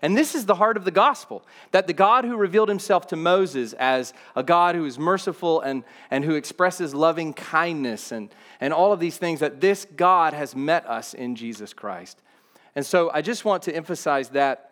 And this is the heart of the gospel that the God who revealed himself to Moses as a God who is merciful and, and who expresses loving kindness and, and all of these things, that this God has met us in Jesus Christ. And so I just want to emphasize that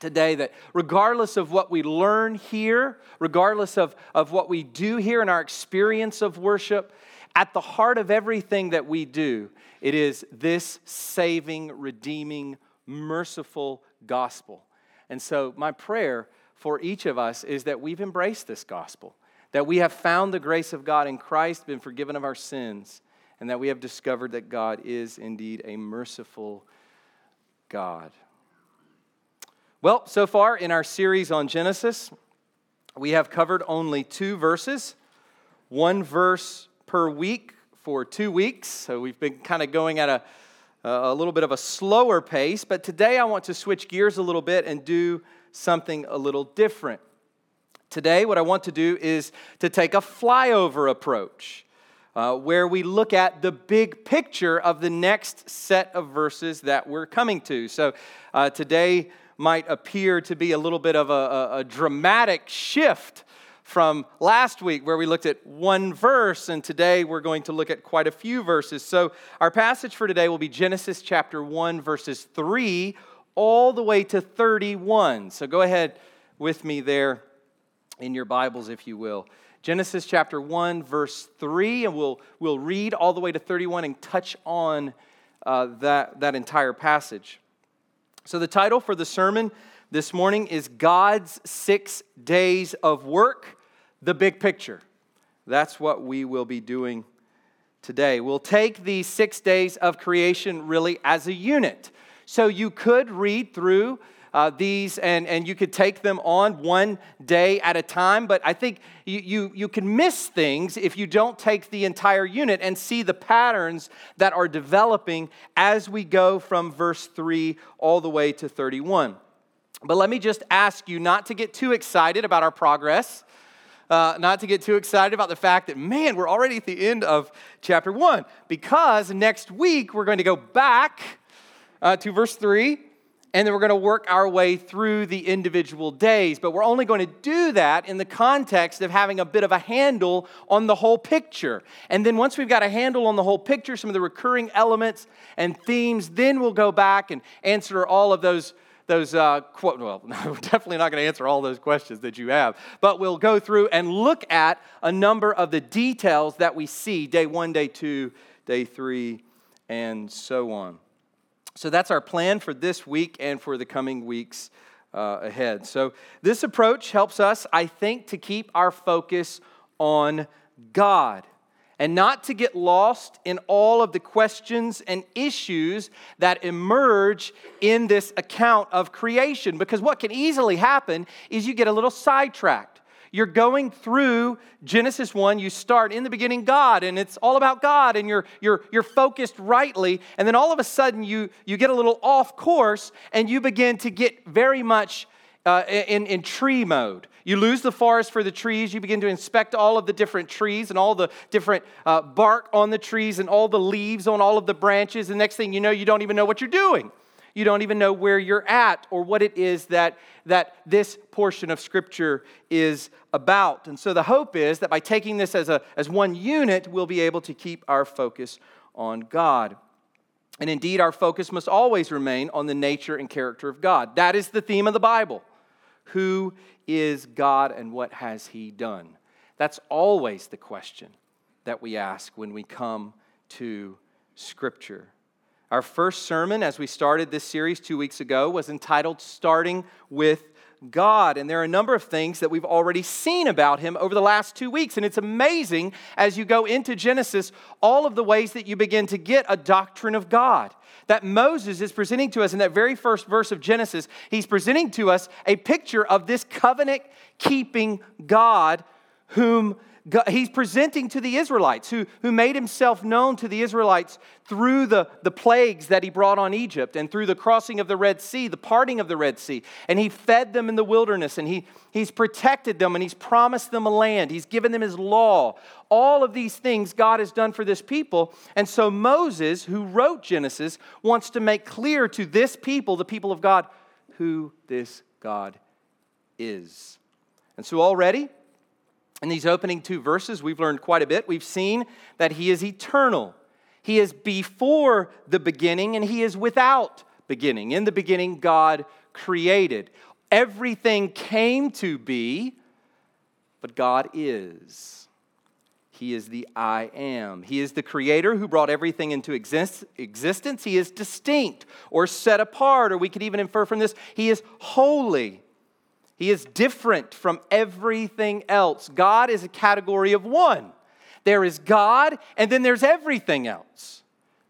today that regardless of what we learn here, regardless of, of what we do here in our experience of worship, at the heart of everything that we do, it is this saving, redeeming, merciful gospel. And so, my prayer for each of us is that we've embraced this gospel, that we have found the grace of God in Christ, been forgiven of our sins, and that we have discovered that God is indeed a merciful God. Well, so far in our series on Genesis, we have covered only two verses, one verse per week for two weeks. So we've been kind of going at a, a little bit of a slower pace. But today I want to switch gears a little bit and do something a little different. Today, what I want to do is to take a flyover approach. Uh, where we look at the big picture of the next set of verses that we're coming to. So uh, today, might appear to be a little bit of a, a, a dramatic shift from last week where we looked at one verse, and today we're going to look at quite a few verses. So, our passage for today will be Genesis chapter 1, verses 3 all the way to 31. So, go ahead with me there in your Bibles, if you will. Genesis chapter 1, verse 3, and we'll, we'll read all the way to 31 and touch on uh, that, that entire passage. So, the title for the sermon this morning is God's Six Days of Work, the Big Picture. That's what we will be doing today. We'll take these six days of creation really as a unit. So, you could read through uh, these and, and you could take them on one day at a time, but I think you, you, you can miss things if you don't take the entire unit and see the patterns that are developing as we go from verse 3 all the way to 31. But let me just ask you not to get too excited about our progress. Uh, not to get too excited about the fact that, man, we're already at the end of chapter one, because next week we're going to go back uh, to verse 3 and then we're going to work our way through the individual days. But we're only going to do that in the context of having a bit of a handle on the whole picture. And then once we've got a handle on the whole picture, some of the recurring elements and themes, then we'll go back and answer all of those. Those uh, quote, well, we're definitely not going to answer all those questions that you have, but we'll go through and look at a number of the details that we see day one, day two, day three, and so on. So that's our plan for this week and for the coming weeks uh, ahead. So this approach helps us, I think, to keep our focus on God and not to get lost in all of the questions and issues that emerge in this account of creation. Because what can easily happen is you get a little sidetracked. You're going through Genesis 1, you start in the beginning God, and it's all about God, and you're, you're, you're focused rightly, and then all of a sudden you, you get a little off course, and you begin to get very much uh, in, in tree mode. You lose the forest for the trees. You begin to inspect all of the different trees and all the different uh, bark on the trees and all the leaves on all of the branches. The next thing you know, you don't even know what you're doing. You don't even know where you're at or what it is that, that this portion of Scripture is about. And so the hope is that by taking this as, a, as one unit, we'll be able to keep our focus on God. And indeed, our focus must always remain on the nature and character of God. That is the theme of the Bible. Who is God and what has He done? That's always the question that we ask when we come to Scripture. Our first sermon, as we started this series two weeks ago, was entitled Starting with God. And there are a number of things that we've already seen about him over the last two weeks. And it's amazing as you go into Genesis, all of the ways that you begin to get a doctrine of God. That Moses is presenting to us in that very first verse of Genesis, he's presenting to us a picture of this covenant keeping God whom God, he's presenting to the Israelites, who, who made himself known to the Israelites through the, the plagues that he brought on Egypt and through the crossing of the Red Sea, the parting of the Red Sea. And he fed them in the wilderness and he, he's protected them and he's promised them a land. He's given them his law. All of these things God has done for this people. And so Moses, who wrote Genesis, wants to make clear to this people, the people of God, who this God is. And so already, in these opening two verses, we've learned quite a bit. We've seen that He is eternal, He is before the beginning, and He is without beginning. In the beginning, God created. Everything came to be, but God is. He is the I am. He is the creator who brought everything into exist- existence. He is distinct or set apart, or we could even infer from this, He is holy. He is different from everything else. God is a category of one. There is God, and then there's everything else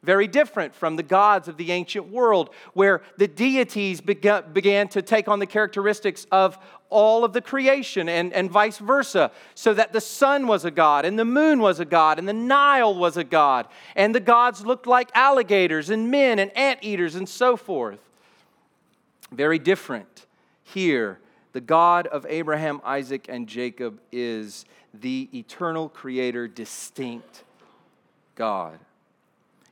very different from the gods of the ancient world, where the deities began to take on the characteristics of all of the creation and, and vice versa, so that the sun was a god, and the moon was a god, and the Nile was a god, and the gods looked like alligators and men and anteaters and so forth. Very different. Here, the God of Abraham, Isaac, and Jacob is the eternal creator, distinct God.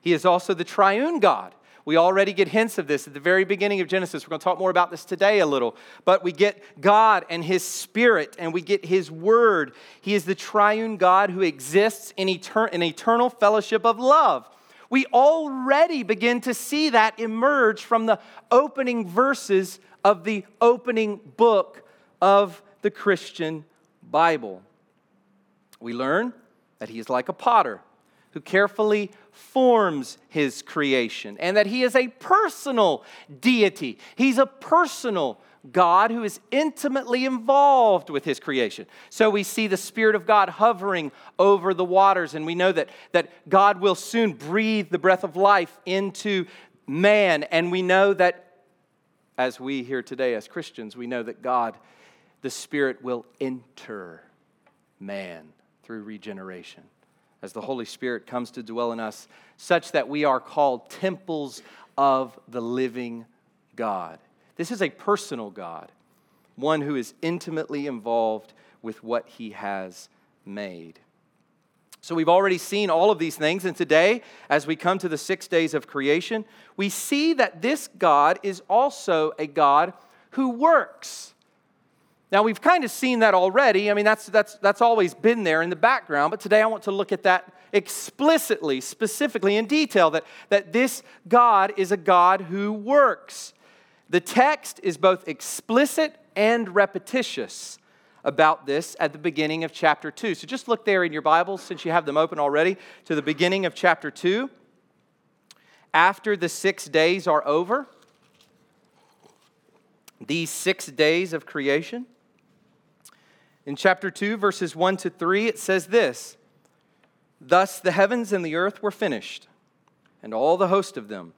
He is also the triune God. We already get hints of this at the very beginning of Genesis. We're going to talk more about this today a little. But we get God and His Spirit, and we get His Word. He is the triune God who exists in, etern- in eternal fellowship of love. We already begin to see that emerge from the opening verses of the opening book of the Christian Bible. We learn that He is like a potter who carefully forms his creation, and that he is a personal deity. He's a personal God who is intimately involved with his creation. So we see the Spirit of God hovering over the waters, and we know that, that God will soon breathe the breath of life into man. And we know that, as we here today as Christians, we know that God, the Spirit, will enter man through regeneration as the Holy Spirit comes to dwell in us, such that we are called temples of the living God. This is a personal God, one who is intimately involved with what he has made. So we've already seen all of these things, and today, as we come to the six days of creation, we see that this God is also a God who works. Now, we've kind of seen that already. I mean, that's, that's, that's always been there in the background, but today I want to look at that explicitly, specifically, in detail that, that this God is a God who works. The text is both explicit and repetitious about this at the beginning of chapter 2. So just look there in your Bibles, since you have them open already, to the beginning of chapter 2. After the six days are over, these six days of creation, in chapter 2, verses 1 to 3, it says this Thus the heavens and the earth were finished, and all the host of them.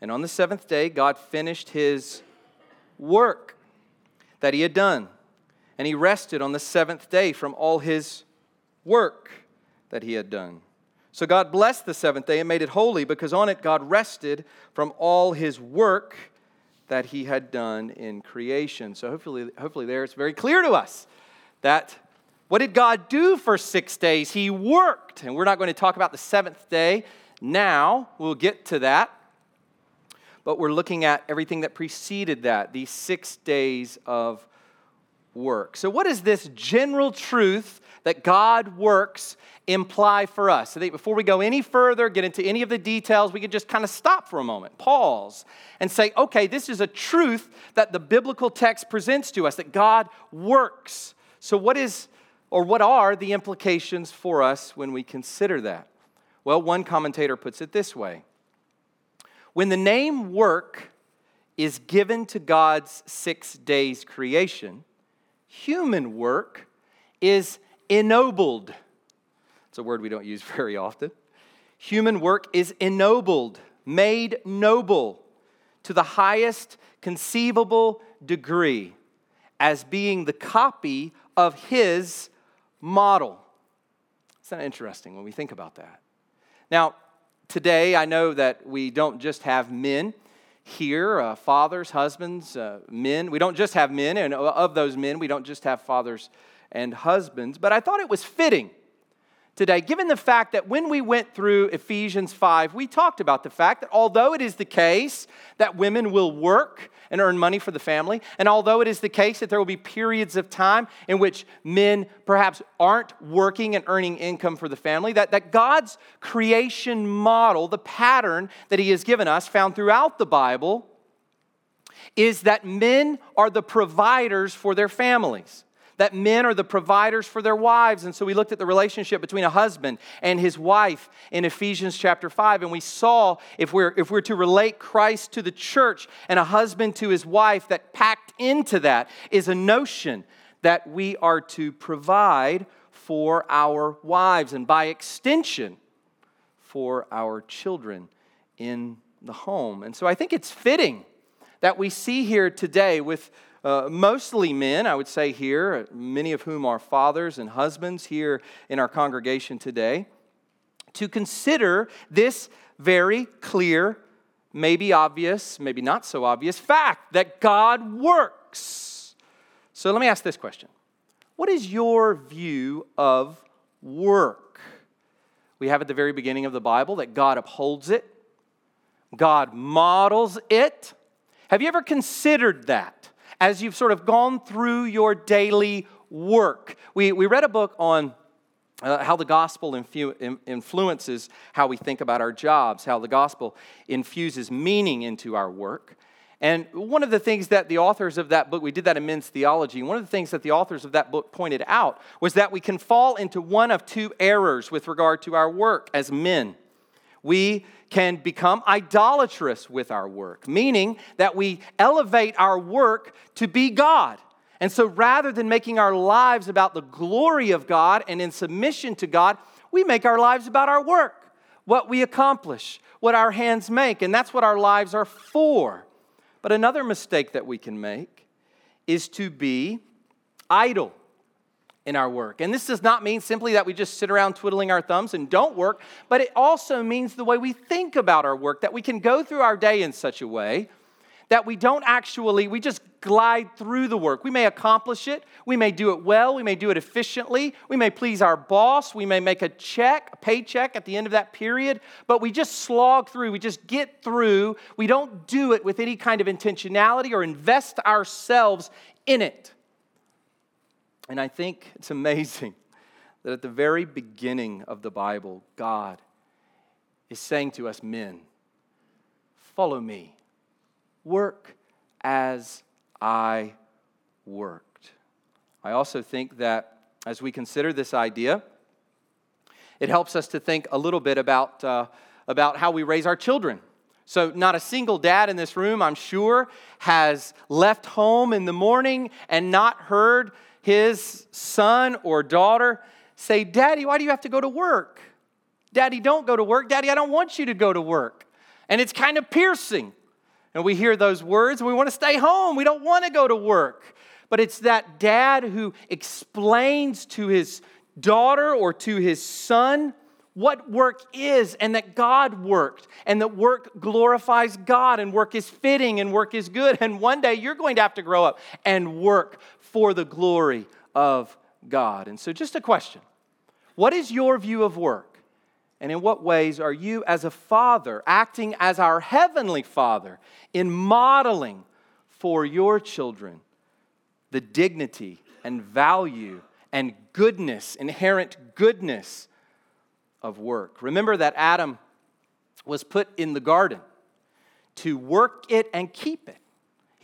And on the seventh day, God finished his work that he had done. And he rested on the seventh day from all his work that he had done. So God blessed the seventh day and made it holy because on it God rested from all his work that he had done in creation. So hopefully, hopefully there it's very clear to us that what did God do for six days? He worked. And we're not going to talk about the seventh day now. We'll get to that. But we're looking at everything that preceded that, these six days of work. So, what does this general truth that God works imply for us? Before we go any further, get into any of the details, we could just kind of stop for a moment, pause, and say, okay, this is a truth that the biblical text presents to us that God works. So, what is or what are the implications for us when we consider that? Well, one commentator puts it this way When the name work is given to God's six days creation, human work is ennobled. It's a word we don't use very often. Human work is ennobled, made noble to the highest conceivable degree as being the copy of his model. It's not interesting when we think about that. Now, today I know that we don't just have men here, uh, fathers, husbands, uh, men. We don't just have men, and of those men, we don't just have fathers and husbands. But I thought it was fitting today, given the fact that when we went through Ephesians 5, we talked about the fact that although it is the case that women will work and earn money for the family, and although it is the case that there will be periods of time in which men perhaps aren't working and earning income for the family, that, that God's creation model, the pattern that He has given us, found throughout the Bible, is that men are the providers for their families that men are the providers for their wives. And so we looked at the relationship between a husband and his wife in Ephesians chapter 5. And we saw if we're, if we're to relate Christ to the church and a husband to his wife, that packed into that is a notion that we are to provide for our wives and by extension for our children in the home. And so I think it's fitting that we see here today with uh, mostly men, I would say here, many of whom are fathers and husbands here in our congregation today, to consider this very clear, maybe obvious, maybe not so obvious fact that God works. So let me ask this question What is your view of work? We have at the very beginning of the Bible that God upholds it, God models it. Have you ever considered that? As you've sort of gone through your daily work. We, we read a book on uh, how the gospel infu- influences how we think about our jobs, how the gospel infuses meaning into our work. And one of the things that the authors of that book, we did that in men's theology, one of the things that the authors of that book pointed out was that we can fall into one of two errors with regard to our work as men. We can become idolatrous with our work, meaning that we elevate our work to be God. And so rather than making our lives about the glory of God and in submission to God, we make our lives about our work, what we accomplish, what our hands make, and that's what our lives are for. But another mistake that we can make is to be idle in our work. And this does not mean simply that we just sit around twiddling our thumbs and don't work, but it also means the way we think about our work, that we can go through our day in such a way that we don't actually, we just glide through the work. We may accomplish it, we may do it well, we may do it efficiently, we may please our boss, we may make a check, a paycheck at the end of that period, but we just slog through, we just get through. We don't do it with any kind of intentionality or invest ourselves in it. And I think it's amazing that at the very beginning of the Bible, God is saying to us men, Follow me, work as I worked. I also think that as we consider this idea, it helps us to think a little bit about, uh, about how we raise our children. So, not a single dad in this room, I'm sure, has left home in the morning and not heard his son or daughter say, Daddy, why do you have to go to work? Daddy, don't go to work. Daddy, I don't want you to go to work. And it's kind of piercing. And we hear those words and we want to stay home. We don't want to go to work. But it's that dad who explains to his daughter or to his son what work is and that God worked and that work glorifies God and work is fitting and work is good. And one day you're going to have to grow up and work for the glory of God. And so, just a question What is your view of work? And in what ways are you, as a father, acting as our heavenly father in modeling for your children the dignity and value and goodness, inherent goodness of work? Remember that Adam was put in the garden to work it and keep it.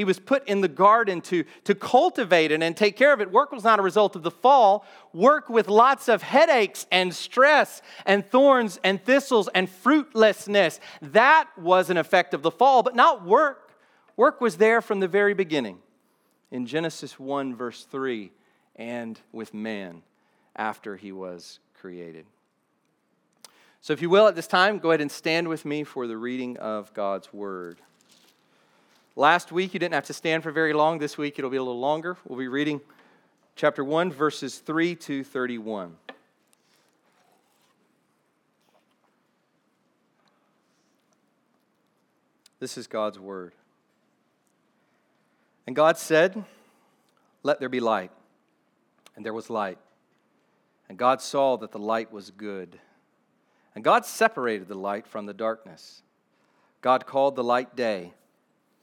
He was put in the garden to, to cultivate it and take care of it. Work was not a result of the fall. Work with lots of headaches and stress and thorns and thistles and fruitlessness. That was an effect of the fall, but not work. Work was there from the very beginning in Genesis 1, verse 3, and with man after he was created. So, if you will, at this time, go ahead and stand with me for the reading of God's word. Last week, you didn't have to stand for very long. This week, it'll be a little longer. We'll be reading chapter 1, verses 3 to 31. This is God's word. And God said, Let there be light. And there was light. And God saw that the light was good. And God separated the light from the darkness. God called the light day,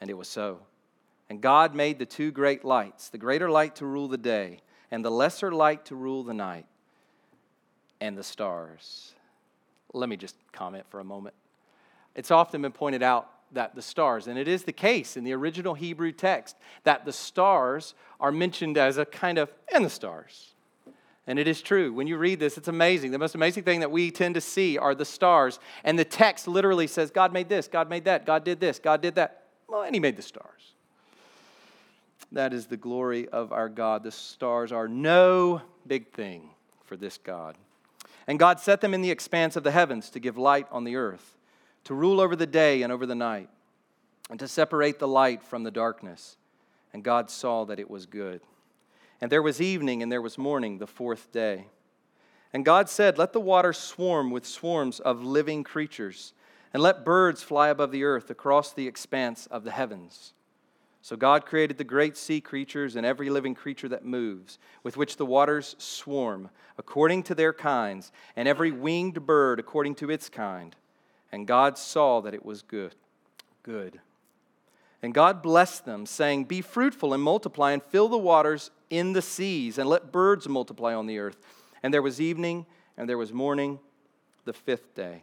And it was so. And God made the two great lights, the greater light to rule the day, and the lesser light to rule the night, and the stars. Let me just comment for a moment. It's often been pointed out that the stars, and it is the case in the original Hebrew text, that the stars are mentioned as a kind of, and the stars. And it is true. When you read this, it's amazing. The most amazing thing that we tend to see are the stars. And the text literally says, God made this, God made that, God did this, God did that. Well, and He made the stars. That is the glory of our God. The stars are no big thing for this God. And God set them in the expanse of the heavens to give light on the earth to rule over the day and over the night, and to separate the light from the darkness. And God saw that it was good. And there was evening and there was morning, the fourth day. And God said, Let the water swarm with swarms of living creatures, and let birds fly above the earth across the expanse of the heavens. So God created the great sea creatures and every living creature that moves, with which the waters swarm, according to their kinds, and every winged bird according to its kind. And God saw that it was good. Good. And God blessed them, saying, Be fruitful and multiply, and fill the waters in the seas, and let birds multiply on the earth. And there was evening, and there was morning, the fifth day.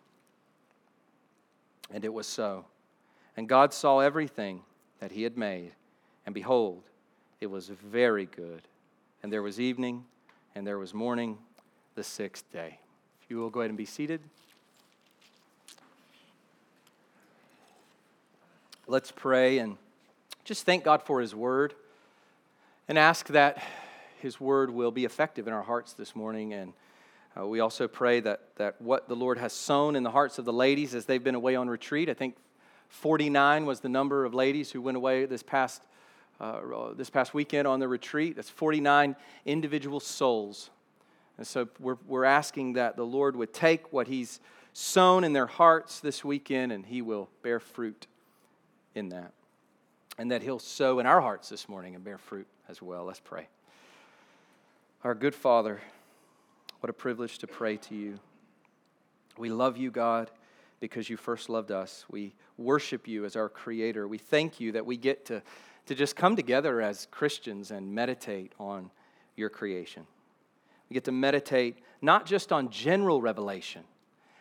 And it was so. And God saw everything that he had made, and behold, it was very good. And there was evening, and there was morning, the sixth day. If you will go ahead and be seated. Let's pray and just thank God for His Word and ask that His Word will be effective in our hearts this morning. And uh, we also pray that, that what the Lord has sown in the hearts of the ladies as they've been away on retreat, I think 49 was the number of ladies who went away this past uh, this past weekend on the retreat. That's 49 individual souls. And so we're, we're asking that the Lord would take what He's sown in their hearts this weekend and He will bear fruit in that. And that He'll sow in our hearts this morning and bear fruit as well. Let's pray. Our good Father, what a privilege to pray to you. We love you, God, because you first loved us. We worship you as our Creator. We thank you that we get to, to just come together as Christians and meditate on your creation. We get to meditate not just on general revelation,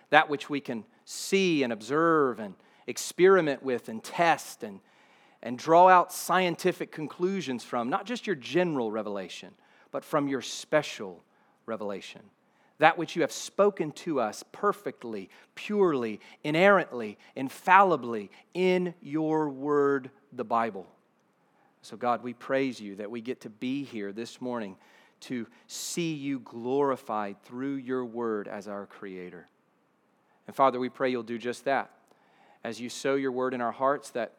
that which we can see and observe and experiment with and test and, and draw out scientific conclusions from, not just your general revelation, but from your special revelation. That which you have spoken to us perfectly, purely, inerrantly, infallibly in your word, the Bible. So, God, we praise you that we get to be here this morning to see you glorified through your word as our Creator. And Father, we pray you'll do just that. As you sow your word in our hearts, that,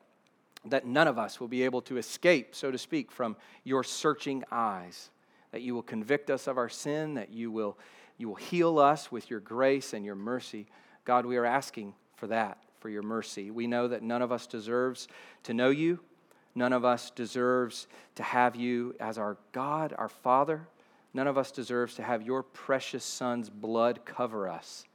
that none of us will be able to escape, so to speak, from your searching eyes. That you will convict us of our sin, that you will, you will heal us with your grace and your mercy. God, we are asking for that, for your mercy. We know that none of us deserves to know you. None of us deserves to have you as our God, our Father. None of us deserves to have your precious Son's blood cover us.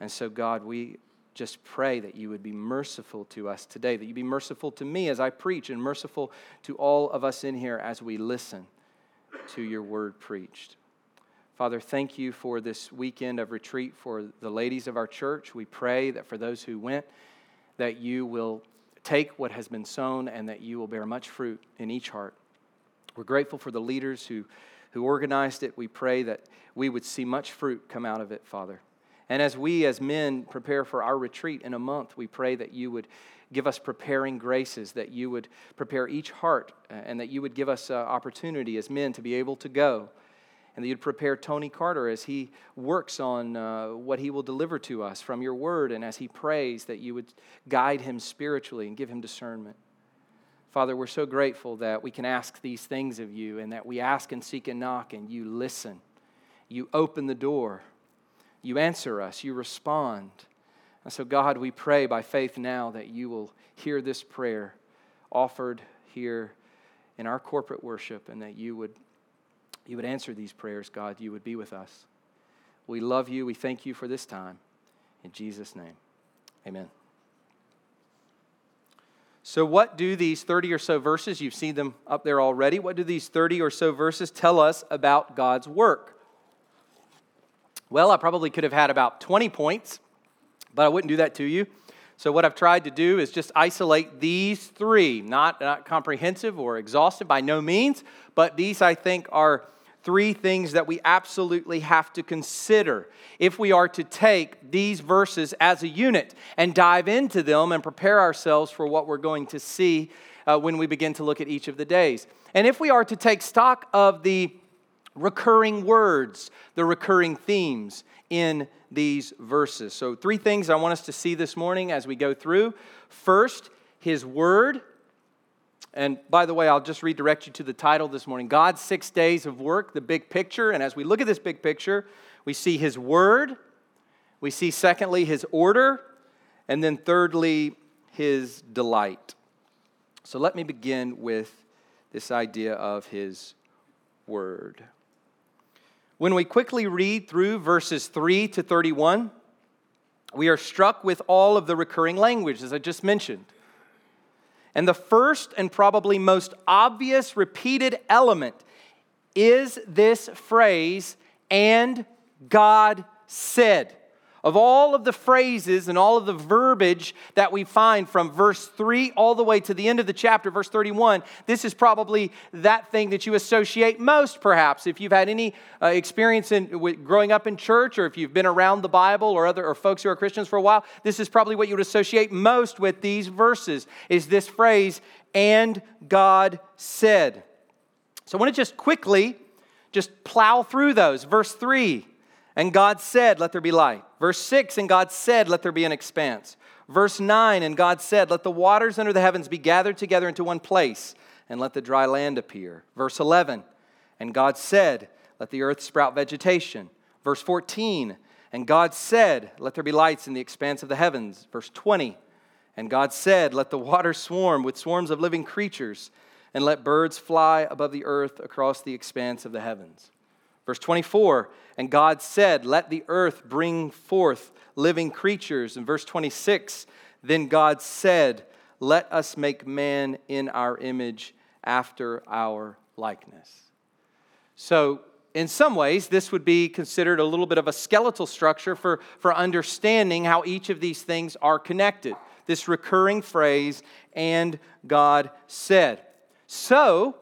And so, God, we just pray that you would be merciful to us today, that you be merciful to me as I preach, and merciful to all of us in here as we listen to your word preached. Father, thank you for this weekend of retreat for the ladies of our church. We pray that for those who went, that you will take what has been sown and that you will bear much fruit in each heart. We're grateful for the leaders who, who organized it. We pray that we would see much fruit come out of it, Father. And as we, as men, prepare for our retreat in a month, we pray that you would give us preparing graces, that you would prepare each heart, uh, and that you would give us uh, opportunity as men to be able to go. And that you'd prepare Tony Carter as he works on uh, what he will deliver to us from your word, and as he prays, that you would guide him spiritually and give him discernment. Father, we're so grateful that we can ask these things of you, and that we ask and seek and knock, and you listen. You open the door you answer us, you respond. And so, God, we pray by faith now that you will hear this prayer offered here in our corporate worship and that you would, you would answer these prayers, God. You would be with us. We love you. We thank you for this time. In Jesus' name, amen. So, what do these 30 or so verses, you've seen them up there already, what do these 30 or so verses tell us about God's work? Well, I probably could have had about 20 points, but I wouldn't do that to you. So, what I've tried to do is just isolate these three, not, not comprehensive or exhaustive by no means, but these I think are three things that we absolutely have to consider if we are to take these verses as a unit and dive into them and prepare ourselves for what we're going to see uh, when we begin to look at each of the days. And if we are to take stock of the recurring words, the recurring themes in these verses. So, three things I want us to see this morning as we go through. First, His Word. And by the way, I'll just redirect you to the title this morning God's Six Days of Work, the big picture. And as we look at this big picture, we see His Word. We see, secondly, His order. And then, thirdly, His delight. So, let me begin with this idea of His Word. When we quickly read through verses 3 to 31, we are struck with all of the recurring language, as I just mentioned. And the first and probably most obvious repeated element is this phrase, and God said. Of all of the phrases and all of the verbiage that we find from verse 3 all the way to the end of the chapter, verse 31, this is probably that thing that you associate most, perhaps. If you've had any uh, experience in with, growing up in church or if you've been around the Bible or other or folks who are Christians for a while, this is probably what you would associate most with these verses is this phrase, and God said. So I want to just quickly just plow through those. Verse 3 and God said, Let there be light. Verse 6, and God said, Let there be an expanse. Verse 9, and God said, Let the waters under the heavens be gathered together into one place. and let the dry land appear. Verse 11, and God said, Let the earth sprout vegetation. Verse 14, and God said, Let there be lights in the expanse of the heavens. Verse 20, and God said, Let the waters swarm with swarms of living creatures, and let birds fly above the earth across the expanse of the heavens. Verse 24, and God said, Let the earth bring forth living creatures. And verse 26, then God said, Let us make man in our image after our likeness. So, in some ways, this would be considered a little bit of a skeletal structure for, for understanding how each of these things are connected. This recurring phrase, and God said. So,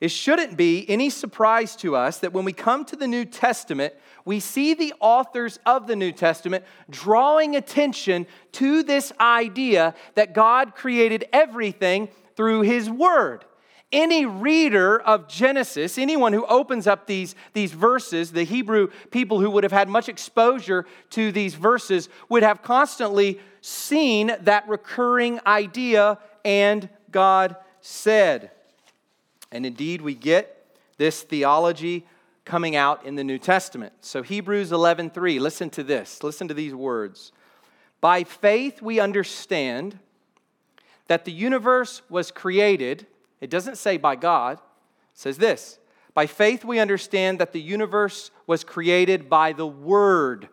it shouldn't be any surprise to us that when we come to the New Testament, we see the authors of the New Testament drawing attention to this idea that God created everything through His Word. Any reader of Genesis, anyone who opens up these, these verses, the Hebrew people who would have had much exposure to these verses, would have constantly seen that recurring idea, and God said. And indeed, we get this theology coming out in the New Testament. So Hebrews 11:3, listen to this. Listen to these words. By faith we understand that the universe was created. It doesn't say by God. It says this. By faith we understand that the universe was created by the word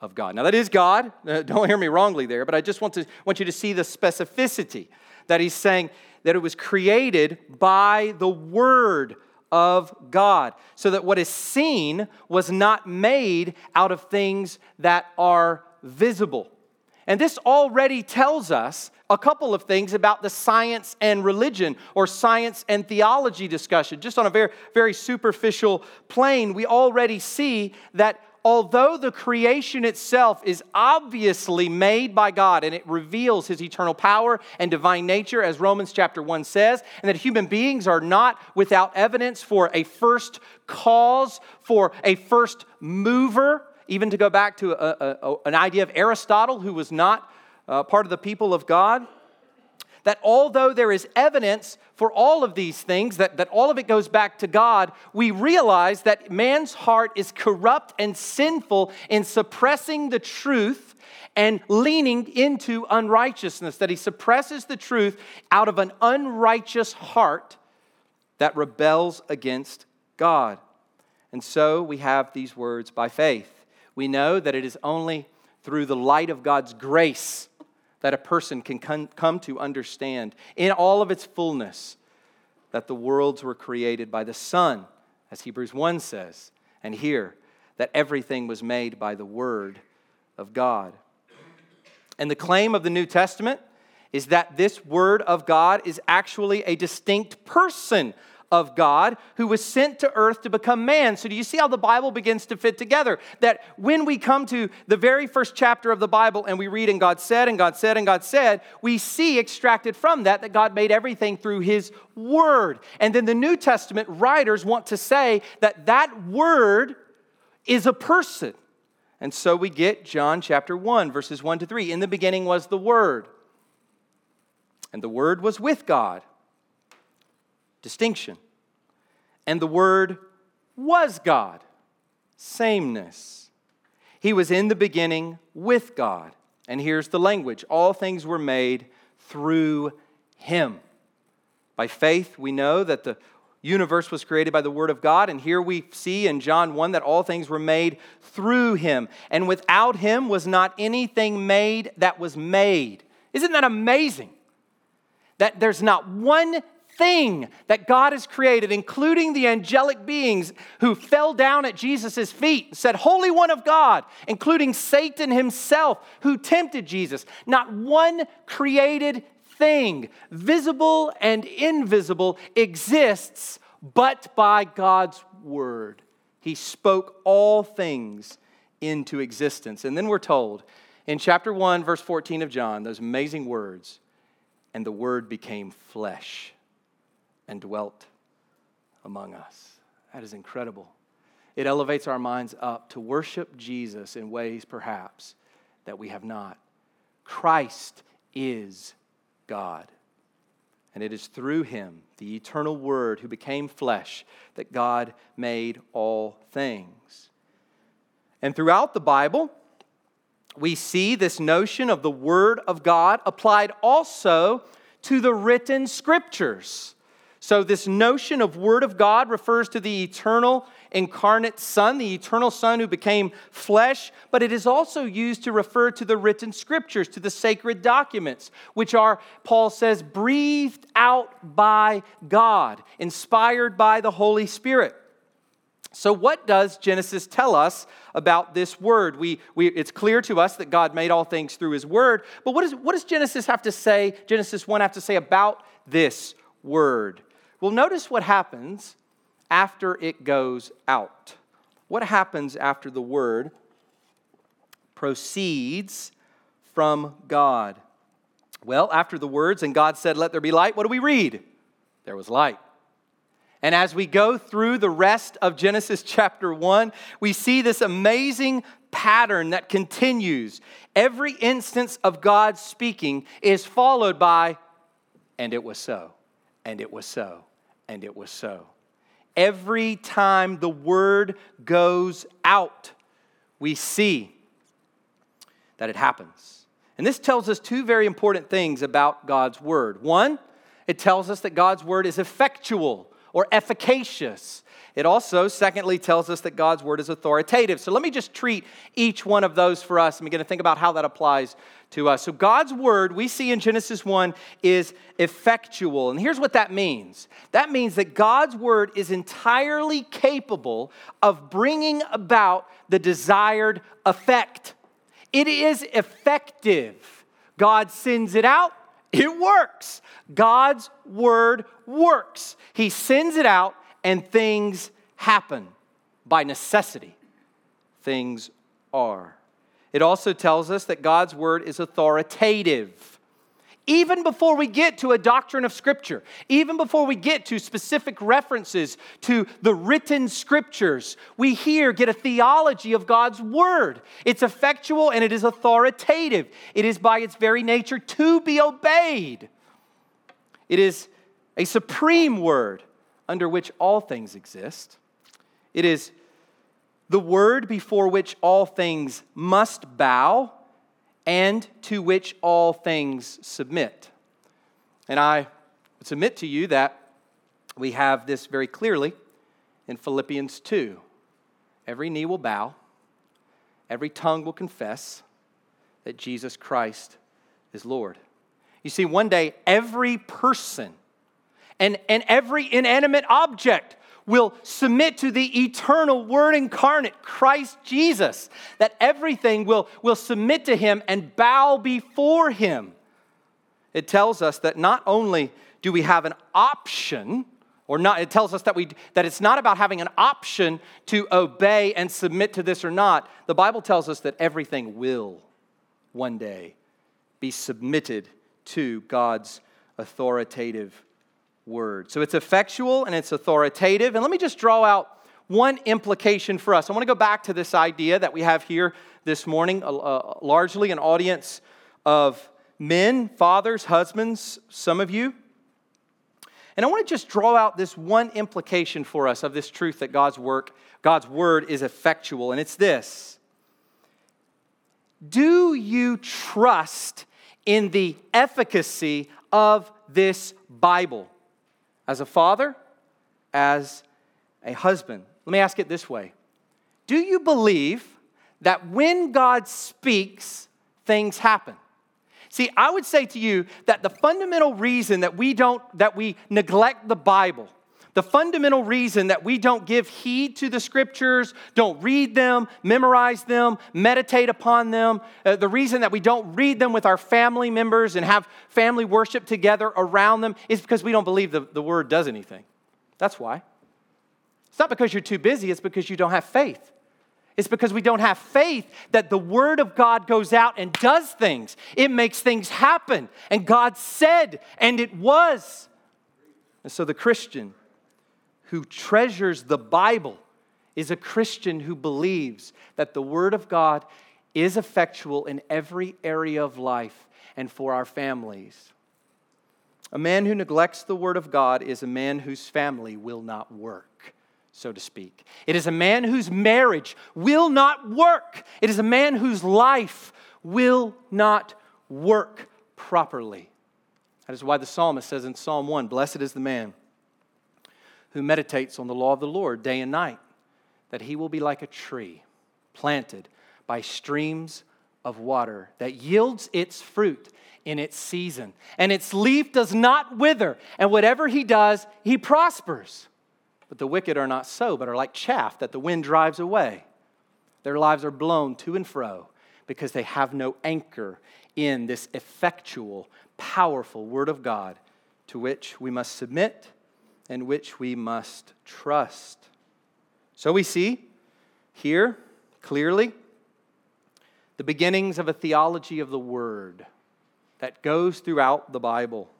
of God. Now that is God. Don't hear me wrongly there, but I just want to want you to see the specificity that he's saying that it was created by the Word of God, so that what is seen was not made out of things that are visible. And this already tells us a couple of things about the science and religion or science and theology discussion. Just on a very, very superficial plane, we already see that although the creation itself is obviously made by God and it reveals his eternal power and divine nature, as Romans chapter 1 says, and that human beings are not without evidence for a first cause, for a first mover, even to go back to a, a, an idea of Aristotle, who was not uh, part of the people of God that although there is evidence for all of these things, that, that all of it goes back to God, we realize that man's heart is corrupt and sinful in suppressing the truth and leaning into unrighteousness, that he suppresses the truth out of an unrighteous heart that rebels against God. And so we have these words by faith. We know that it is only through the light of God's grace that a person can come to understand in all of its fullness that the worlds were created by the Son, as Hebrews 1 says, and here, that everything was made by the Word of God. And the claim of the New Testament is that this Word of God is actually a distinct person of God who was sent to earth to become man. So, do you see how the Bible begins to fit together? That when we come to the very first chapter of the Bible and we read, and God said, and God said, and God said, we see extracted from that that God made everything through His Word. And then the New Testament writers want to say that that Word is a person. And so we get John chapter 1, verses 1 to 3. In the beginning was the Word, and the Word was with God distinction. And the Word was God, sameness. He was in the beginning with God. And here's the language all things were made through Him. By faith, we know that the universe was created by the Word of God. And here we see in John 1 that all things were made through Him. And without Him was not anything made that was made. Isn't that amazing? That there's not one thing that God has created, including the angelic beings who fell down at Jesus' feet and said, Holy One of God, including Satan himself who tempted Jesus. Not one created thing, visible and invisible, exists but by God's word. He spoke all things into existence. And then we're told in chapter 1, verse 14 of John, those amazing words, and the word became flesh and dwelt among us. That is incredible. It elevates our minds up to worship Jesus in ways perhaps that we have not. Christ is God. And it is through him, the eternal Word who became flesh, that God made all things. And throughout the Bible, we see this notion of the Word of God applied also to the written scriptures. So, this notion of Word of God refers to the eternal incarnate Son, the eternal Son who became flesh, but it is also used to refer to the written scriptures, to the sacred documents, which are, Paul says, breathed out by God, inspired by the Holy Spirit. So, what does Genesis tell us about this word? We, we, it's clear to us that God made all things through his word, but what, is, what does Genesis have to say, Genesis 1 have to say about this word? Well, notice what happens after it goes out. What happens after the word proceeds from God? Well, after the words, and God said, Let there be light, what do we read? There was light. And as we go through the rest of Genesis chapter 1, we see this amazing pattern that continues. Every instance of God speaking is followed by, and it was so, and it was so, and it was so. Every time the word goes out, we see that it happens. And this tells us two very important things about God's word. One, it tells us that God's word is effectual or efficacious. It also, secondly, tells us that God's word is authoritative. So let me just treat each one of those for us. I'm going to think about how that applies to us. So, God's word, we see in Genesis 1, is effectual. And here's what that means that means that God's word is entirely capable of bringing about the desired effect. It is effective. God sends it out, it works. God's word works. He sends it out, and things happen by necessity. Things are. It also tells us that God's word is authoritative. Even before we get to a doctrine of Scripture, even before we get to specific references to the written Scriptures, we here get a theology of God's Word. It's effectual and it is authoritative. It is by its very nature to be obeyed. It is a supreme word under which all things exist. It is the word before which all things must bow and to which all things submit. And I submit to you that we have this very clearly in Philippians 2. Every knee will bow, every tongue will confess that Jesus Christ is Lord. You see, one day every person and, and every inanimate object will submit to the eternal Word incarnate, Christ Jesus, that everything will, will submit to Him and bow before Him. It tells us that not only do we have an option, or not, it tells us that, we, that it's not about having an option to obey and submit to this or not. The Bible tells us that everything will one day be submitted to God's authoritative word. So it's effectual and it's authoritative. And let me just draw out one implication for us. I want to go back to this idea that we have here this morning, uh, largely an audience of men, fathers, husbands, some of you. And I want to just draw out this one implication for us of this truth that God's work, God's word is effectual, and it's this. Do you trust in the efficacy of this Bible? As a father, as a husband. Let me ask it this way Do you believe that when God speaks, things happen? See, I would say to you that the fundamental reason that we don't, that we neglect the Bible, the fundamental reason that we don't give heed to the scriptures, don't read them, memorize them, meditate upon them, uh, the reason that we don't read them with our family members and have family worship together around them is because we don't believe the, the word does anything. That's why. It's not because you're too busy, it's because you don't have faith. It's because we don't have faith that the Word of God goes out and does things. It makes things happen. And God said, and it was. And so the Christian who treasures the Bible is a Christian who believes that the Word of God is effectual in every area of life and for our families. A man who neglects the word of God is a man whose family will not work, so to speak. It is a man whose marriage will not work. It is a man whose life will not work properly. That is why the psalmist says in Psalm 1 Blessed is the man who meditates on the law of the Lord day and night, that he will be like a tree planted by streams of water that yields its fruit in its season, and its leaf does not wither, and whatever he does, he prospers. But the wicked are not so, but are like chaff that the wind drives away. Their lives are blown to and fro because they have no anchor in this effectual, powerful Word of God to which we must submit and which we must trust. So we see here clearly the beginnings of a theology of the Word that goes throughout the Bible.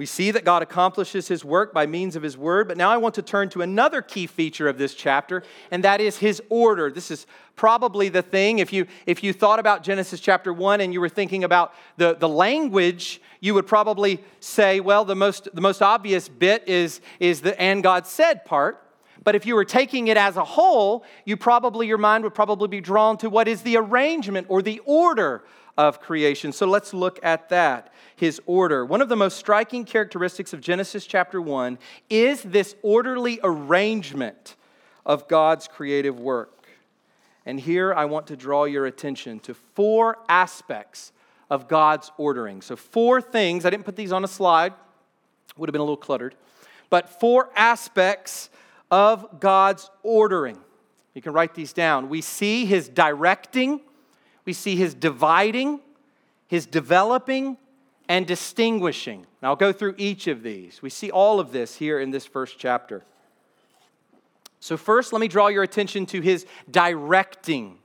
We see that God accomplishes his work by means of his word, but now I want to turn to another key feature of this chapter, and that is his order. This is probably the thing. If you, if you thought about Genesis chapter 1 and you were thinking about the, the language, you would probably say, well, the most, the most obvious bit is, is the and God said part. But if you were taking it as a whole, you probably, your mind would probably be drawn to what is the arrangement or the order of creation. So let's look at that, his order. One of the most striking characteristics of Genesis chapter 1 is this orderly arrangement of God's creative work. And here I want to draw your attention to four aspects of God's ordering. So, four things, I didn't put these on a slide, would have been a little cluttered, but four aspects of God's ordering. You can write these down. We see his directing, we see his dividing, his developing, and distinguishing. Now, I'll go through each of these. We see all of this here in this first chapter. So, first, let me draw your attention to his directing.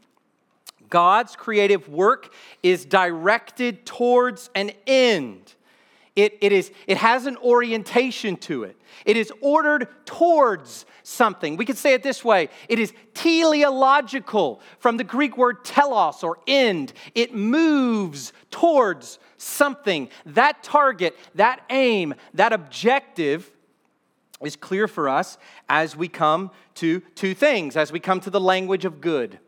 God's creative work is directed towards an end. It, it, is, it has an orientation to it. It is ordered towards something. We could say it this way it is teleological from the Greek word telos or end. It moves towards something. That target, that aim, that objective is clear for us as we come to two things, as we come to the language of good.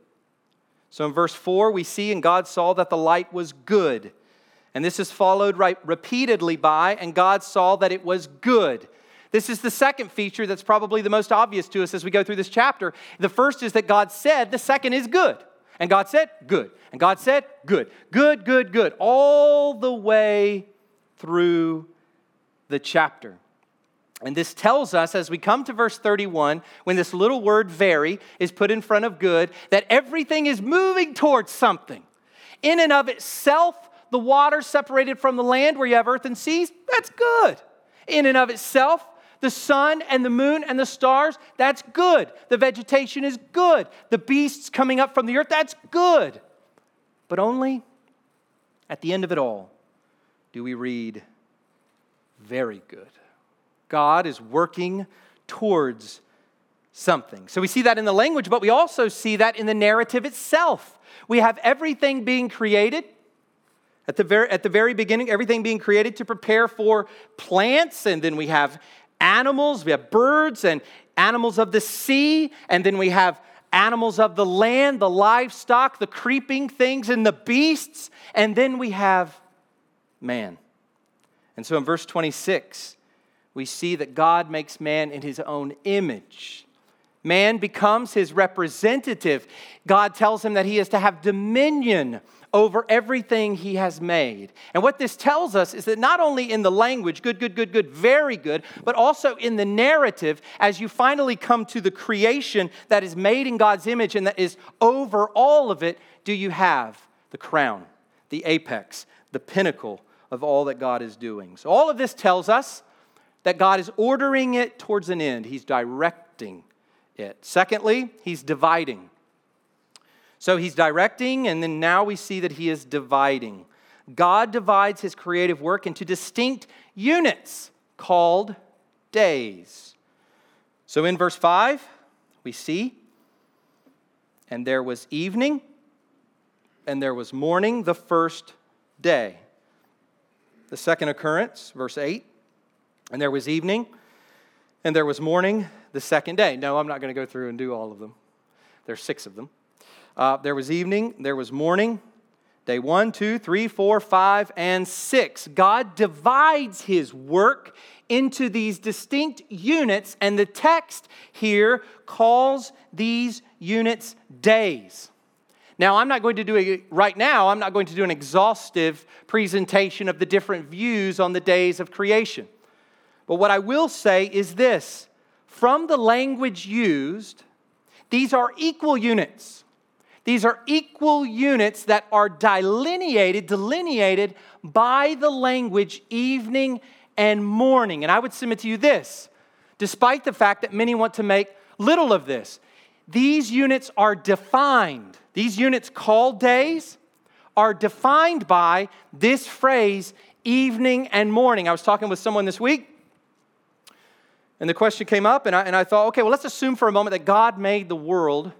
So in verse 4, we see, and God saw that the light was good. And this is followed right repeatedly by, and God saw that it was good. This is the second feature that's probably the most obvious to us as we go through this chapter. The first is that God said, the second is good. And God said, good. And God said, good. Good, good, good. All the way through the chapter. And this tells us as we come to verse 31, when this little word very is put in front of good, that everything is moving towards something. In and of itself, the water separated from the land where you have earth and seas, that's good. In and of itself, the sun and the moon and the stars, that's good. The vegetation is good. The beasts coming up from the earth, that's good. But only at the end of it all do we read, very good. God is working towards something. So we see that in the language, but we also see that in the narrative itself. We have everything being created at the, very, at the very beginning, everything being created to prepare for plants, and then we have animals, we have birds and animals of the sea, and then we have animals of the land, the livestock, the creeping things, and the beasts, and then we have man. And so in verse 26, we see that God makes man in his own image. Man becomes his representative. God tells him that he is to have dominion over everything he has made. And what this tells us is that not only in the language, good, good, good, good, very good, but also in the narrative, as you finally come to the creation that is made in God's image and that is over all of it, do you have the crown, the apex, the pinnacle of all that God is doing. So all of this tells us that God is ordering it towards an end, He's directing it. Secondly, He's dividing. So he's directing, and then now we see that he is dividing. God divides his creative work into distinct units called days. So in verse 5, we see, and there was evening, and there was morning the first day. the second occurrence, verse 8. And there was evening, and there was morning the second day. No, I'm not going to go through and do all of them. There's six of them. Uh, there was evening, there was morning, day one, two, three, four, five, and six. God divides his work into these distinct units, and the text here calls these units days. Now, I'm not going to do it right now, I'm not going to do an exhaustive presentation of the different views on the days of creation. But what I will say is this from the language used, these are equal units. These are equal units that are delineated, delineated by the language evening and morning. And I would submit to you this, despite the fact that many want to make little of this, these units are defined. These units called days are defined by this phrase, evening and morning. I was talking with someone this week, and the question came up, and I, and I thought, okay, well, let's assume for a moment that God made the world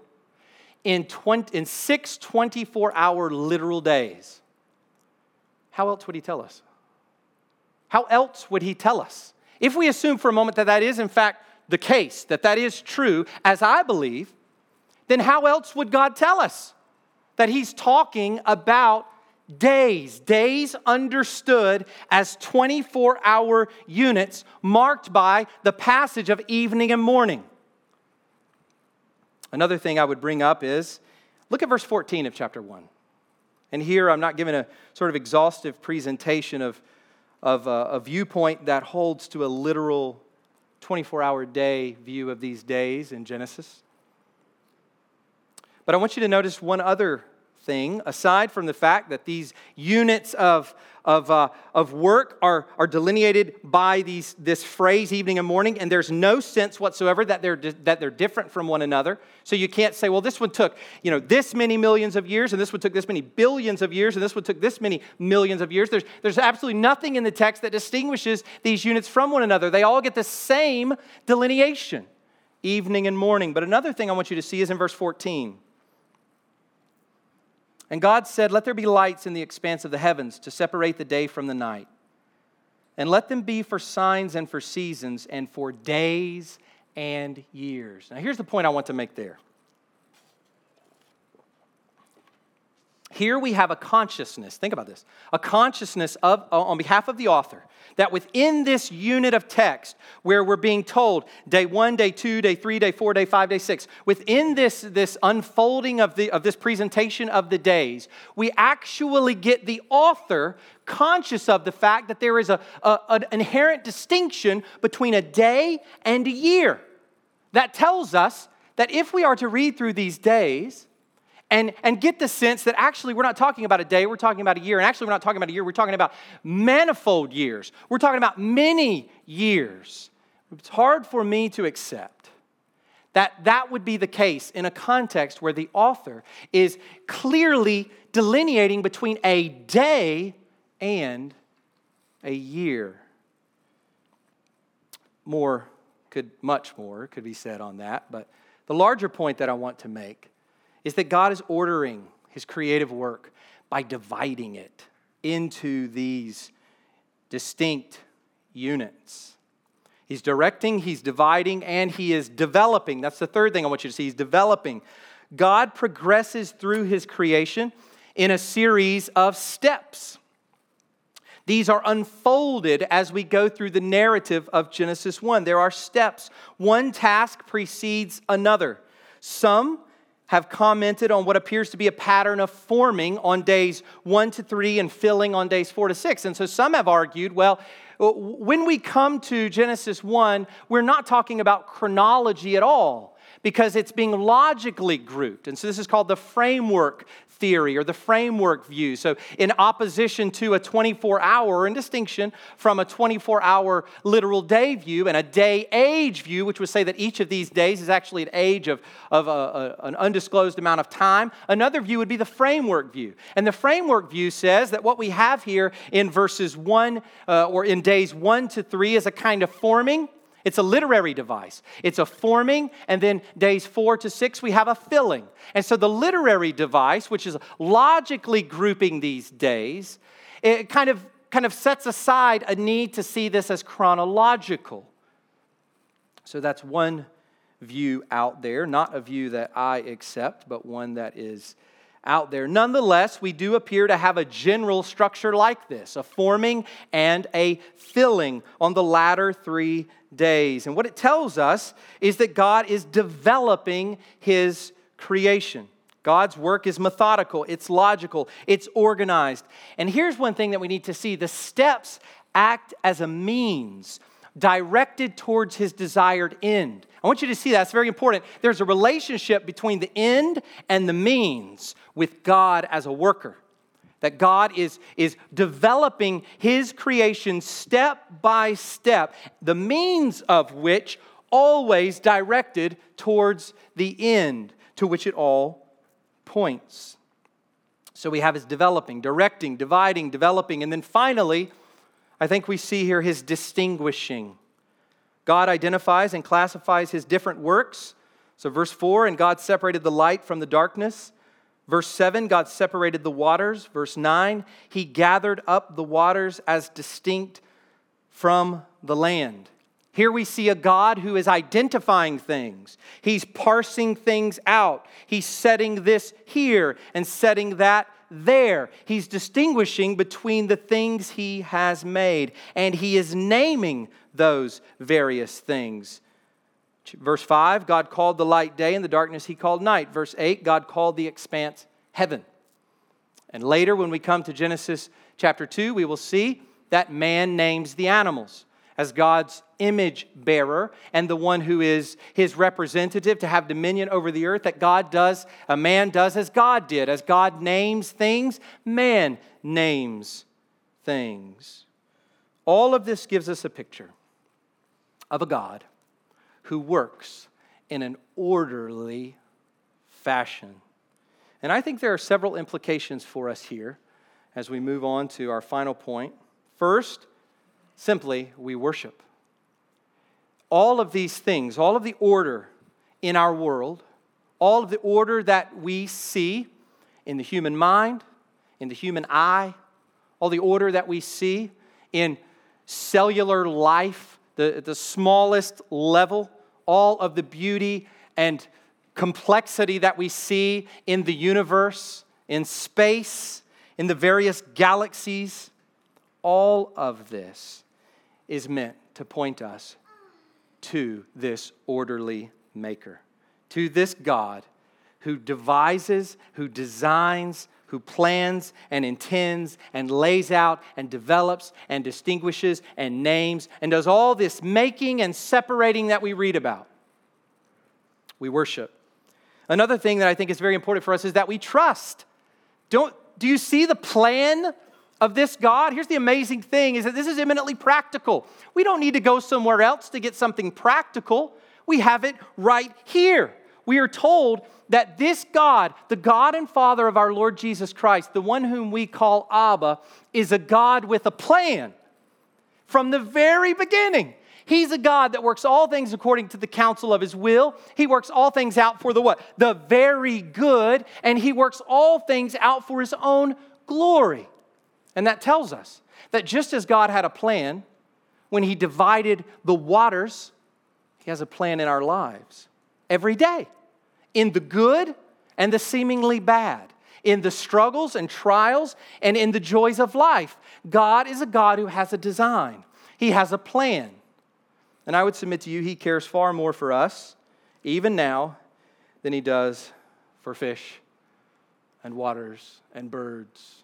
in, 20, in six 24 hour literal days. How else would He tell us? How else would He tell us? If we assume for a moment that that is, in fact, the case, that that is true, as I believe, then how else would God tell us that He's talking about days? Days understood as 24 hour units marked by the passage of evening and morning. Another thing I would bring up is look at verse 14 of chapter 1. And here I'm not giving a sort of exhaustive presentation of, of a, a viewpoint that holds to a literal 24 hour day view of these days in Genesis. But I want you to notice one other thing, aside from the fact that these units of, of, uh, of work are, are delineated by these, this phrase, evening and morning, and there's no sense whatsoever that they're, that they're different from one another. So you can't say, well, this one took you know, this many millions of years, and this one took this many billions of years, and this one took this many millions of years. There's, there's absolutely nothing in the text that distinguishes these units from one another. They all get the same delineation, evening and morning. But another thing I want you to see is in verse 14. And God said, Let there be lights in the expanse of the heavens to separate the day from the night. And let them be for signs and for seasons and for days and years. Now, here's the point I want to make there. Here we have a consciousness, think about this, a consciousness of, uh, on behalf of the author that within this unit of text where we're being told day one, day two, day three, day four, day five, day six, within this, this unfolding of, the, of this presentation of the days, we actually get the author conscious of the fact that there is a, a, an inherent distinction between a day and a year. That tells us that if we are to read through these days, and, and get the sense that actually we're not talking about a day, we're talking about a year. And actually, we're not talking about a year, we're talking about manifold years. We're talking about many years. It's hard for me to accept that that would be the case in a context where the author is clearly delineating between a day and a year. More could, much more could be said on that, but the larger point that I want to make is that God is ordering his creative work by dividing it into these distinct units. He's directing, he's dividing, and he is developing. That's the third thing I want you to see. He's developing. God progresses through his creation in a series of steps. These are unfolded as we go through the narrative of Genesis 1. There are steps. One task precedes another. Some have commented on what appears to be a pattern of forming on days one to three and filling on days four to six. And so some have argued, well, when we come to Genesis 1, we're not talking about chronology at all because it's being logically grouped. And so this is called the framework theory or the framework view. So, in opposition to a 24 hour, in distinction from a 24 hour literal day view and a day age view, which would say that each of these days is actually an age of, of a, a, an undisclosed amount of time, another view would be the framework view. And the framework view says that what we have here in verses 1 uh, or in days 1 to 3 is a kind of forming it's a literary device. It's a forming, and then days four to six, we have a filling. And so the literary device, which is logically grouping these days, it kind of kind of sets aside a need to see this as chronological. So that's one view out there, not a view that I accept, but one that is out there. Nonetheless, we do appear to have a general structure like this a forming and a filling on the latter three days. And what it tells us is that God is developing his creation. God's work is methodical, it's logical, it's organized. And here's one thing that we need to see the steps act as a means directed towards his desired end. I want you to see that. It's very important. There's a relationship between the end and the means with God as a worker. That God is, is developing his creation step by step, the means of which always directed towards the end to which it all points. So we have his developing, directing, dividing, developing, and then finally, I think we see here his distinguishing. God identifies and classifies his different works. So, verse 4, and God separated the light from the darkness. Verse 7, God separated the waters. Verse 9, he gathered up the waters as distinct from the land. Here we see a God who is identifying things. He's parsing things out. He's setting this here and setting that there. He's distinguishing between the things he has made, and he is naming those various things. Verse 5 God called the light day, and the darkness he called night. Verse 8 God called the expanse heaven. And later, when we come to Genesis chapter 2, we will see that man names the animals as God's image bearer and the one who is his representative to have dominion over the earth, that God does, a man does as God did. As God names things, man names things. All of this gives us a picture of a God who works in an orderly fashion. And I think there are several implications for us here as we move on to our final point. First, Simply, we worship. All of these things, all of the order in our world, all of the order that we see in the human mind, in the human eye, all the order that we see in cellular life, the, the smallest level, all of the beauty and complexity that we see in the universe, in space, in the various galaxies, all of this is meant to point us to this orderly maker, to this God who devises, who designs, who plans and intends and lays out and develops and distinguishes and names and does all this making and separating that we read about. We worship. Another thing that I think is very important for us is that we trust. Don't, do you see the plan of this God, here's the amazing thing is that this is eminently practical. We don't need to go somewhere else to get something practical. We have it right here. We are told that this God, the God and Father of our Lord Jesus Christ, the one whom we call Abba, is a God with a plan from the very beginning. He's a God that works all things according to the counsel of his will. He works all things out for the what? The very good, and he works all things out for his own glory. And that tells us that just as God had a plan when He divided the waters, He has a plan in our lives every day, in the good and the seemingly bad, in the struggles and trials and in the joys of life. God is a God who has a design, He has a plan. And I would submit to you, He cares far more for us, even now, than He does for fish and waters and birds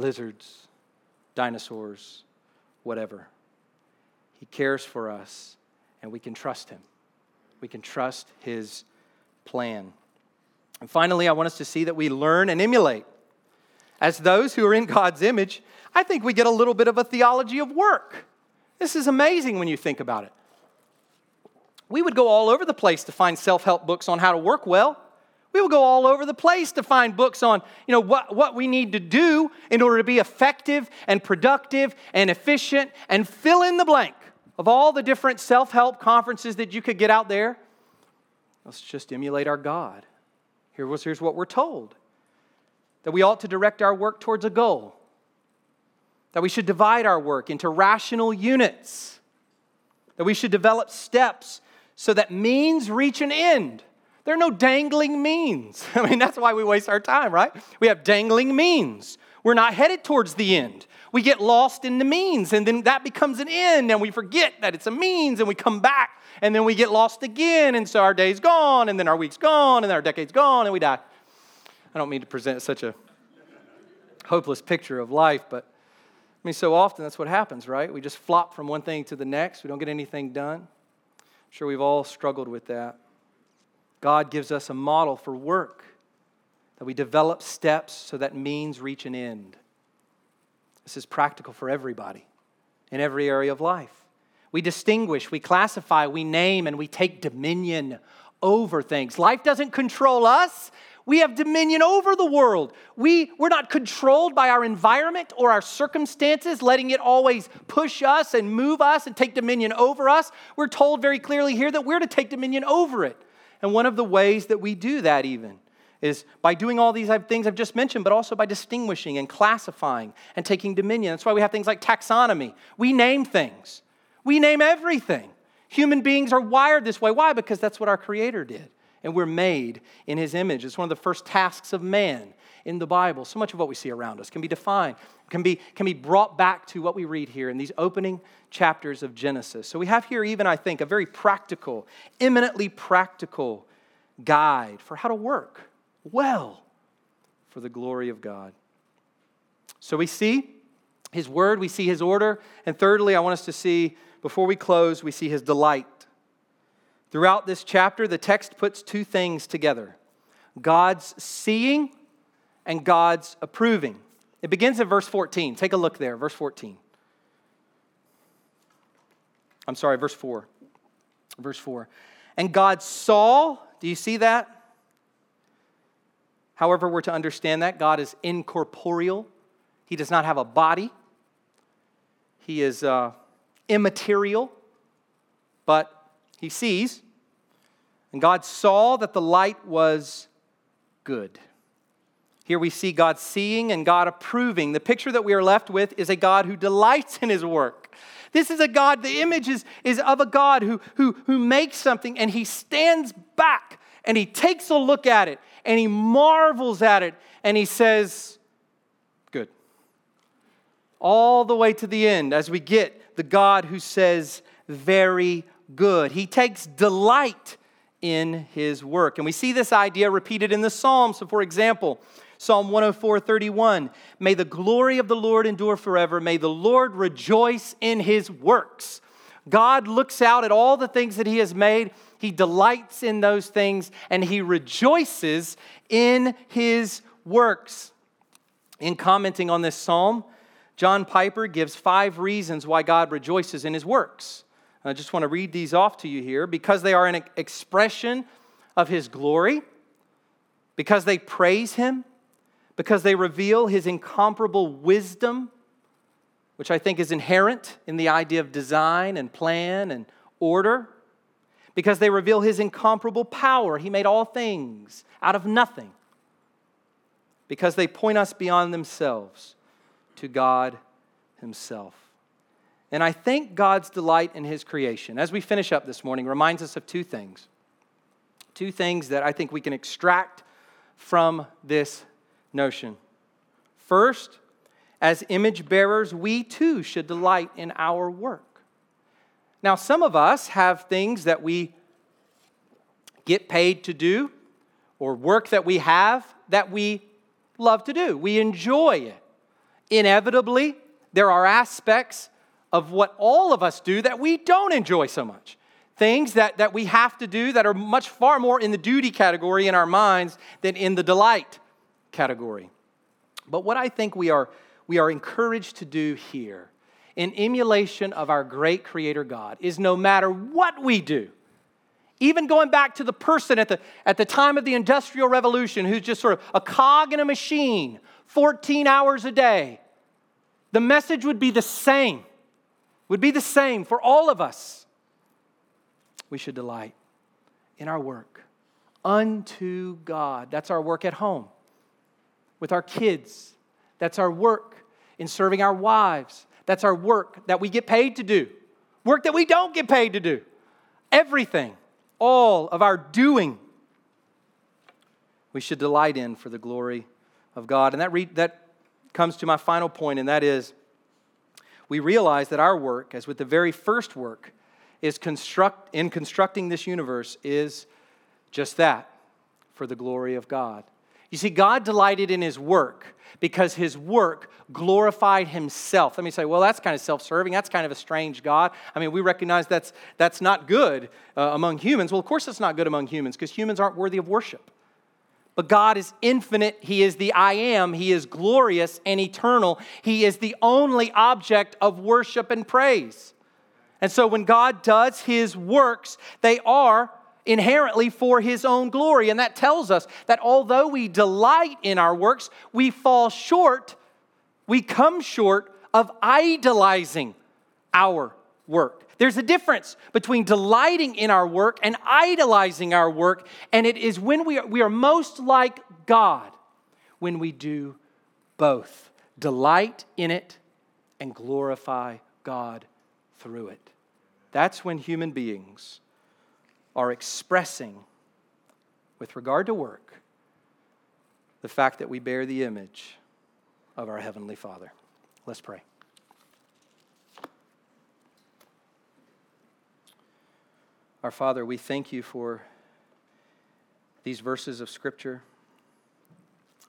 lizards, dinosaurs, whatever. He cares for us, and we can trust Him. We can trust His plan. And finally, I want us to see that we learn and emulate. As those who are in God's image, I think we get a little bit of a theology of work. This is amazing when you think about it. We would go all over the place to find self help books on how to work well. We will go all over the place to find books on, you know, what, what we need to do in order to be effective and productive and efficient and fill in the blank of all the different self-help conferences that you could get out there. Let's just emulate our God. Here's, here's what we're told. That we ought to direct our work towards a goal. that we should divide our work into rational units, that we should develop steps so that means reach an end. There are no dangling means. I mean, that's why we waste our time, right? We have dangling means. We're not headed towards the end. We get lost in the means, and then that becomes an end, and we forget that it's a means, and we come back, and then we get lost again, and so our day's gone, and then our week's gone, and then our decade's gone, and we die. I don't mean to present such a hopeless picture of life, but I mean, so often that's what happens, right? We just flop from one thing to the next. We don't get anything done. I'm sure we've all struggled with that. God gives us a model for work that we develop steps so that means reach an end. This is practical for everybody in every area of life. We distinguish, we classify, we name, and we take dominion over things. Life doesn't control us, we have dominion over the world. We, we're not controlled by our environment or our circumstances, letting it always push us and move us and take dominion over us. We're told very clearly here that we're to take dominion over it. And one of the ways that we do that, even, is by doing all these things I've just mentioned, but also by distinguishing and classifying and taking dominion. That's why we have things like taxonomy. We name things, we name everything. Human beings are wired this way. Why? Because that's what our Creator did and we're made in his image. It's one of the first tasks of man in the Bible. So much of what we see around us can be defined, can be, can be brought back to what we read here in these opening chapters of Genesis. So we have here, even, I think, a very practical, eminently practical guide for how to work well for the glory of God. So we see his word, we see his order, and thirdly, I want us to see, before we close, we see his delight. Throughout this chapter, the text puts two things together God's seeing and God's approving. It begins in verse 14. Take a look there, verse 14. I'm sorry, verse 4. Verse 4. And God saw, do you see that? However, we're to understand that God is incorporeal, He does not have a body, He is uh, immaterial, but he sees, and God saw that the light was good. Here we see God seeing and God approving. The picture that we are left with is a God who delights in his work. This is a God, the image is, is of a God who, who, who makes something and he stands back and he takes a look at it and he marvels at it and he says, Good. All the way to the end as we get the God who says, Very good. He takes delight in his work. And we see this idea repeated in the Psalms. So, for example, Psalm 104 31, may the glory of the Lord endure forever. May the Lord rejoice in his works. God looks out at all the things that he has made. He delights in those things and he rejoices in his works. In commenting on this psalm, John Piper gives five reasons why God rejoices in his works. I just want to read these off to you here because they are an expression of His glory, because they praise Him, because they reveal His incomparable wisdom, which I think is inherent in the idea of design and plan and order, because they reveal His incomparable power. He made all things out of nothing, because they point us beyond themselves to God Himself. And I think God's delight in his creation, as we finish up this morning, reminds us of two things. Two things that I think we can extract from this notion. First, as image bearers, we too should delight in our work. Now, some of us have things that we get paid to do or work that we have that we love to do. We enjoy it. Inevitably, there are aspects of what all of us do that we don't enjoy so much. Things that, that we have to do that are much far more in the duty category in our minds than in the delight category. But what I think we are, we are encouraged to do here in emulation of our great Creator God is no matter what we do, even going back to the person at the, at the time of the Industrial Revolution who's just sort of a cog in a machine, 14 hours a day, the message would be the same would be the same for all of us. We should delight in our work unto God. That's our work at home with our kids. That's our work in serving our wives. That's our work that we get paid to do, work that we don't get paid to do. Everything, all of our doing, we should delight in for the glory of God. And that, re- that comes to my final point, and that is we realize that our work, as with the very first work, is construct, in constructing this universe, is just that for the glory of God. You see, God delighted in his work because his work glorified himself. Let me say, well, that's kind of self serving. That's kind of a strange God. I mean, we recognize that's, that's not good uh, among humans. Well, of course, it's not good among humans because humans aren't worthy of worship. But God is infinite. He is the I am. He is glorious and eternal. He is the only object of worship and praise. And so when God does his works, they are inherently for his own glory. And that tells us that although we delight in our works, we fall short, we come short of idolizing our work. There's a difference between delighting in our work and idolizing our work, and it is when we are, we are most like God when we do both delight in it and glorify God through it. That's when human beings are expressing, with regard to work, the fact that we bear the image of our Heavenly Father. Let's pray. Our Father, we thank you for these verses of Scripture.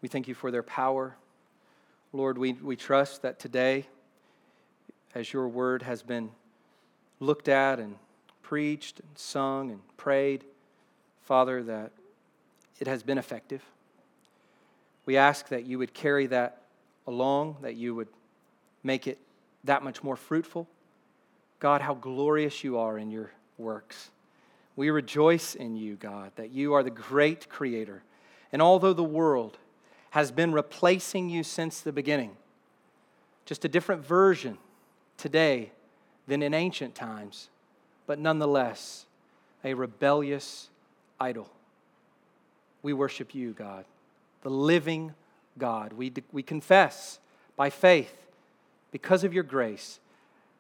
We thank you for their power. Lord, we, we trust that today, as your word has been looked at and preached and sung and prayed, Father, that it has been effective. We ask that you would carry that along, that you would make it that much more fruitful. God, how glorious you are in your works. We rejoice in you, God, that you are the great creator. And although the world has been replacing you since the beginning, just a different version today than in ancient times, but nonetheless a rebellious idol. We worship you, God, the living God. We, we confess by faith, because of your grace,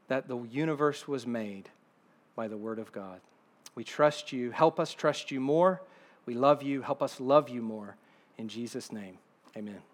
that the universe was made by the Word of God. We trust you. Help us trust you more. We love you. Help us love you more. In Jesus' name, amen.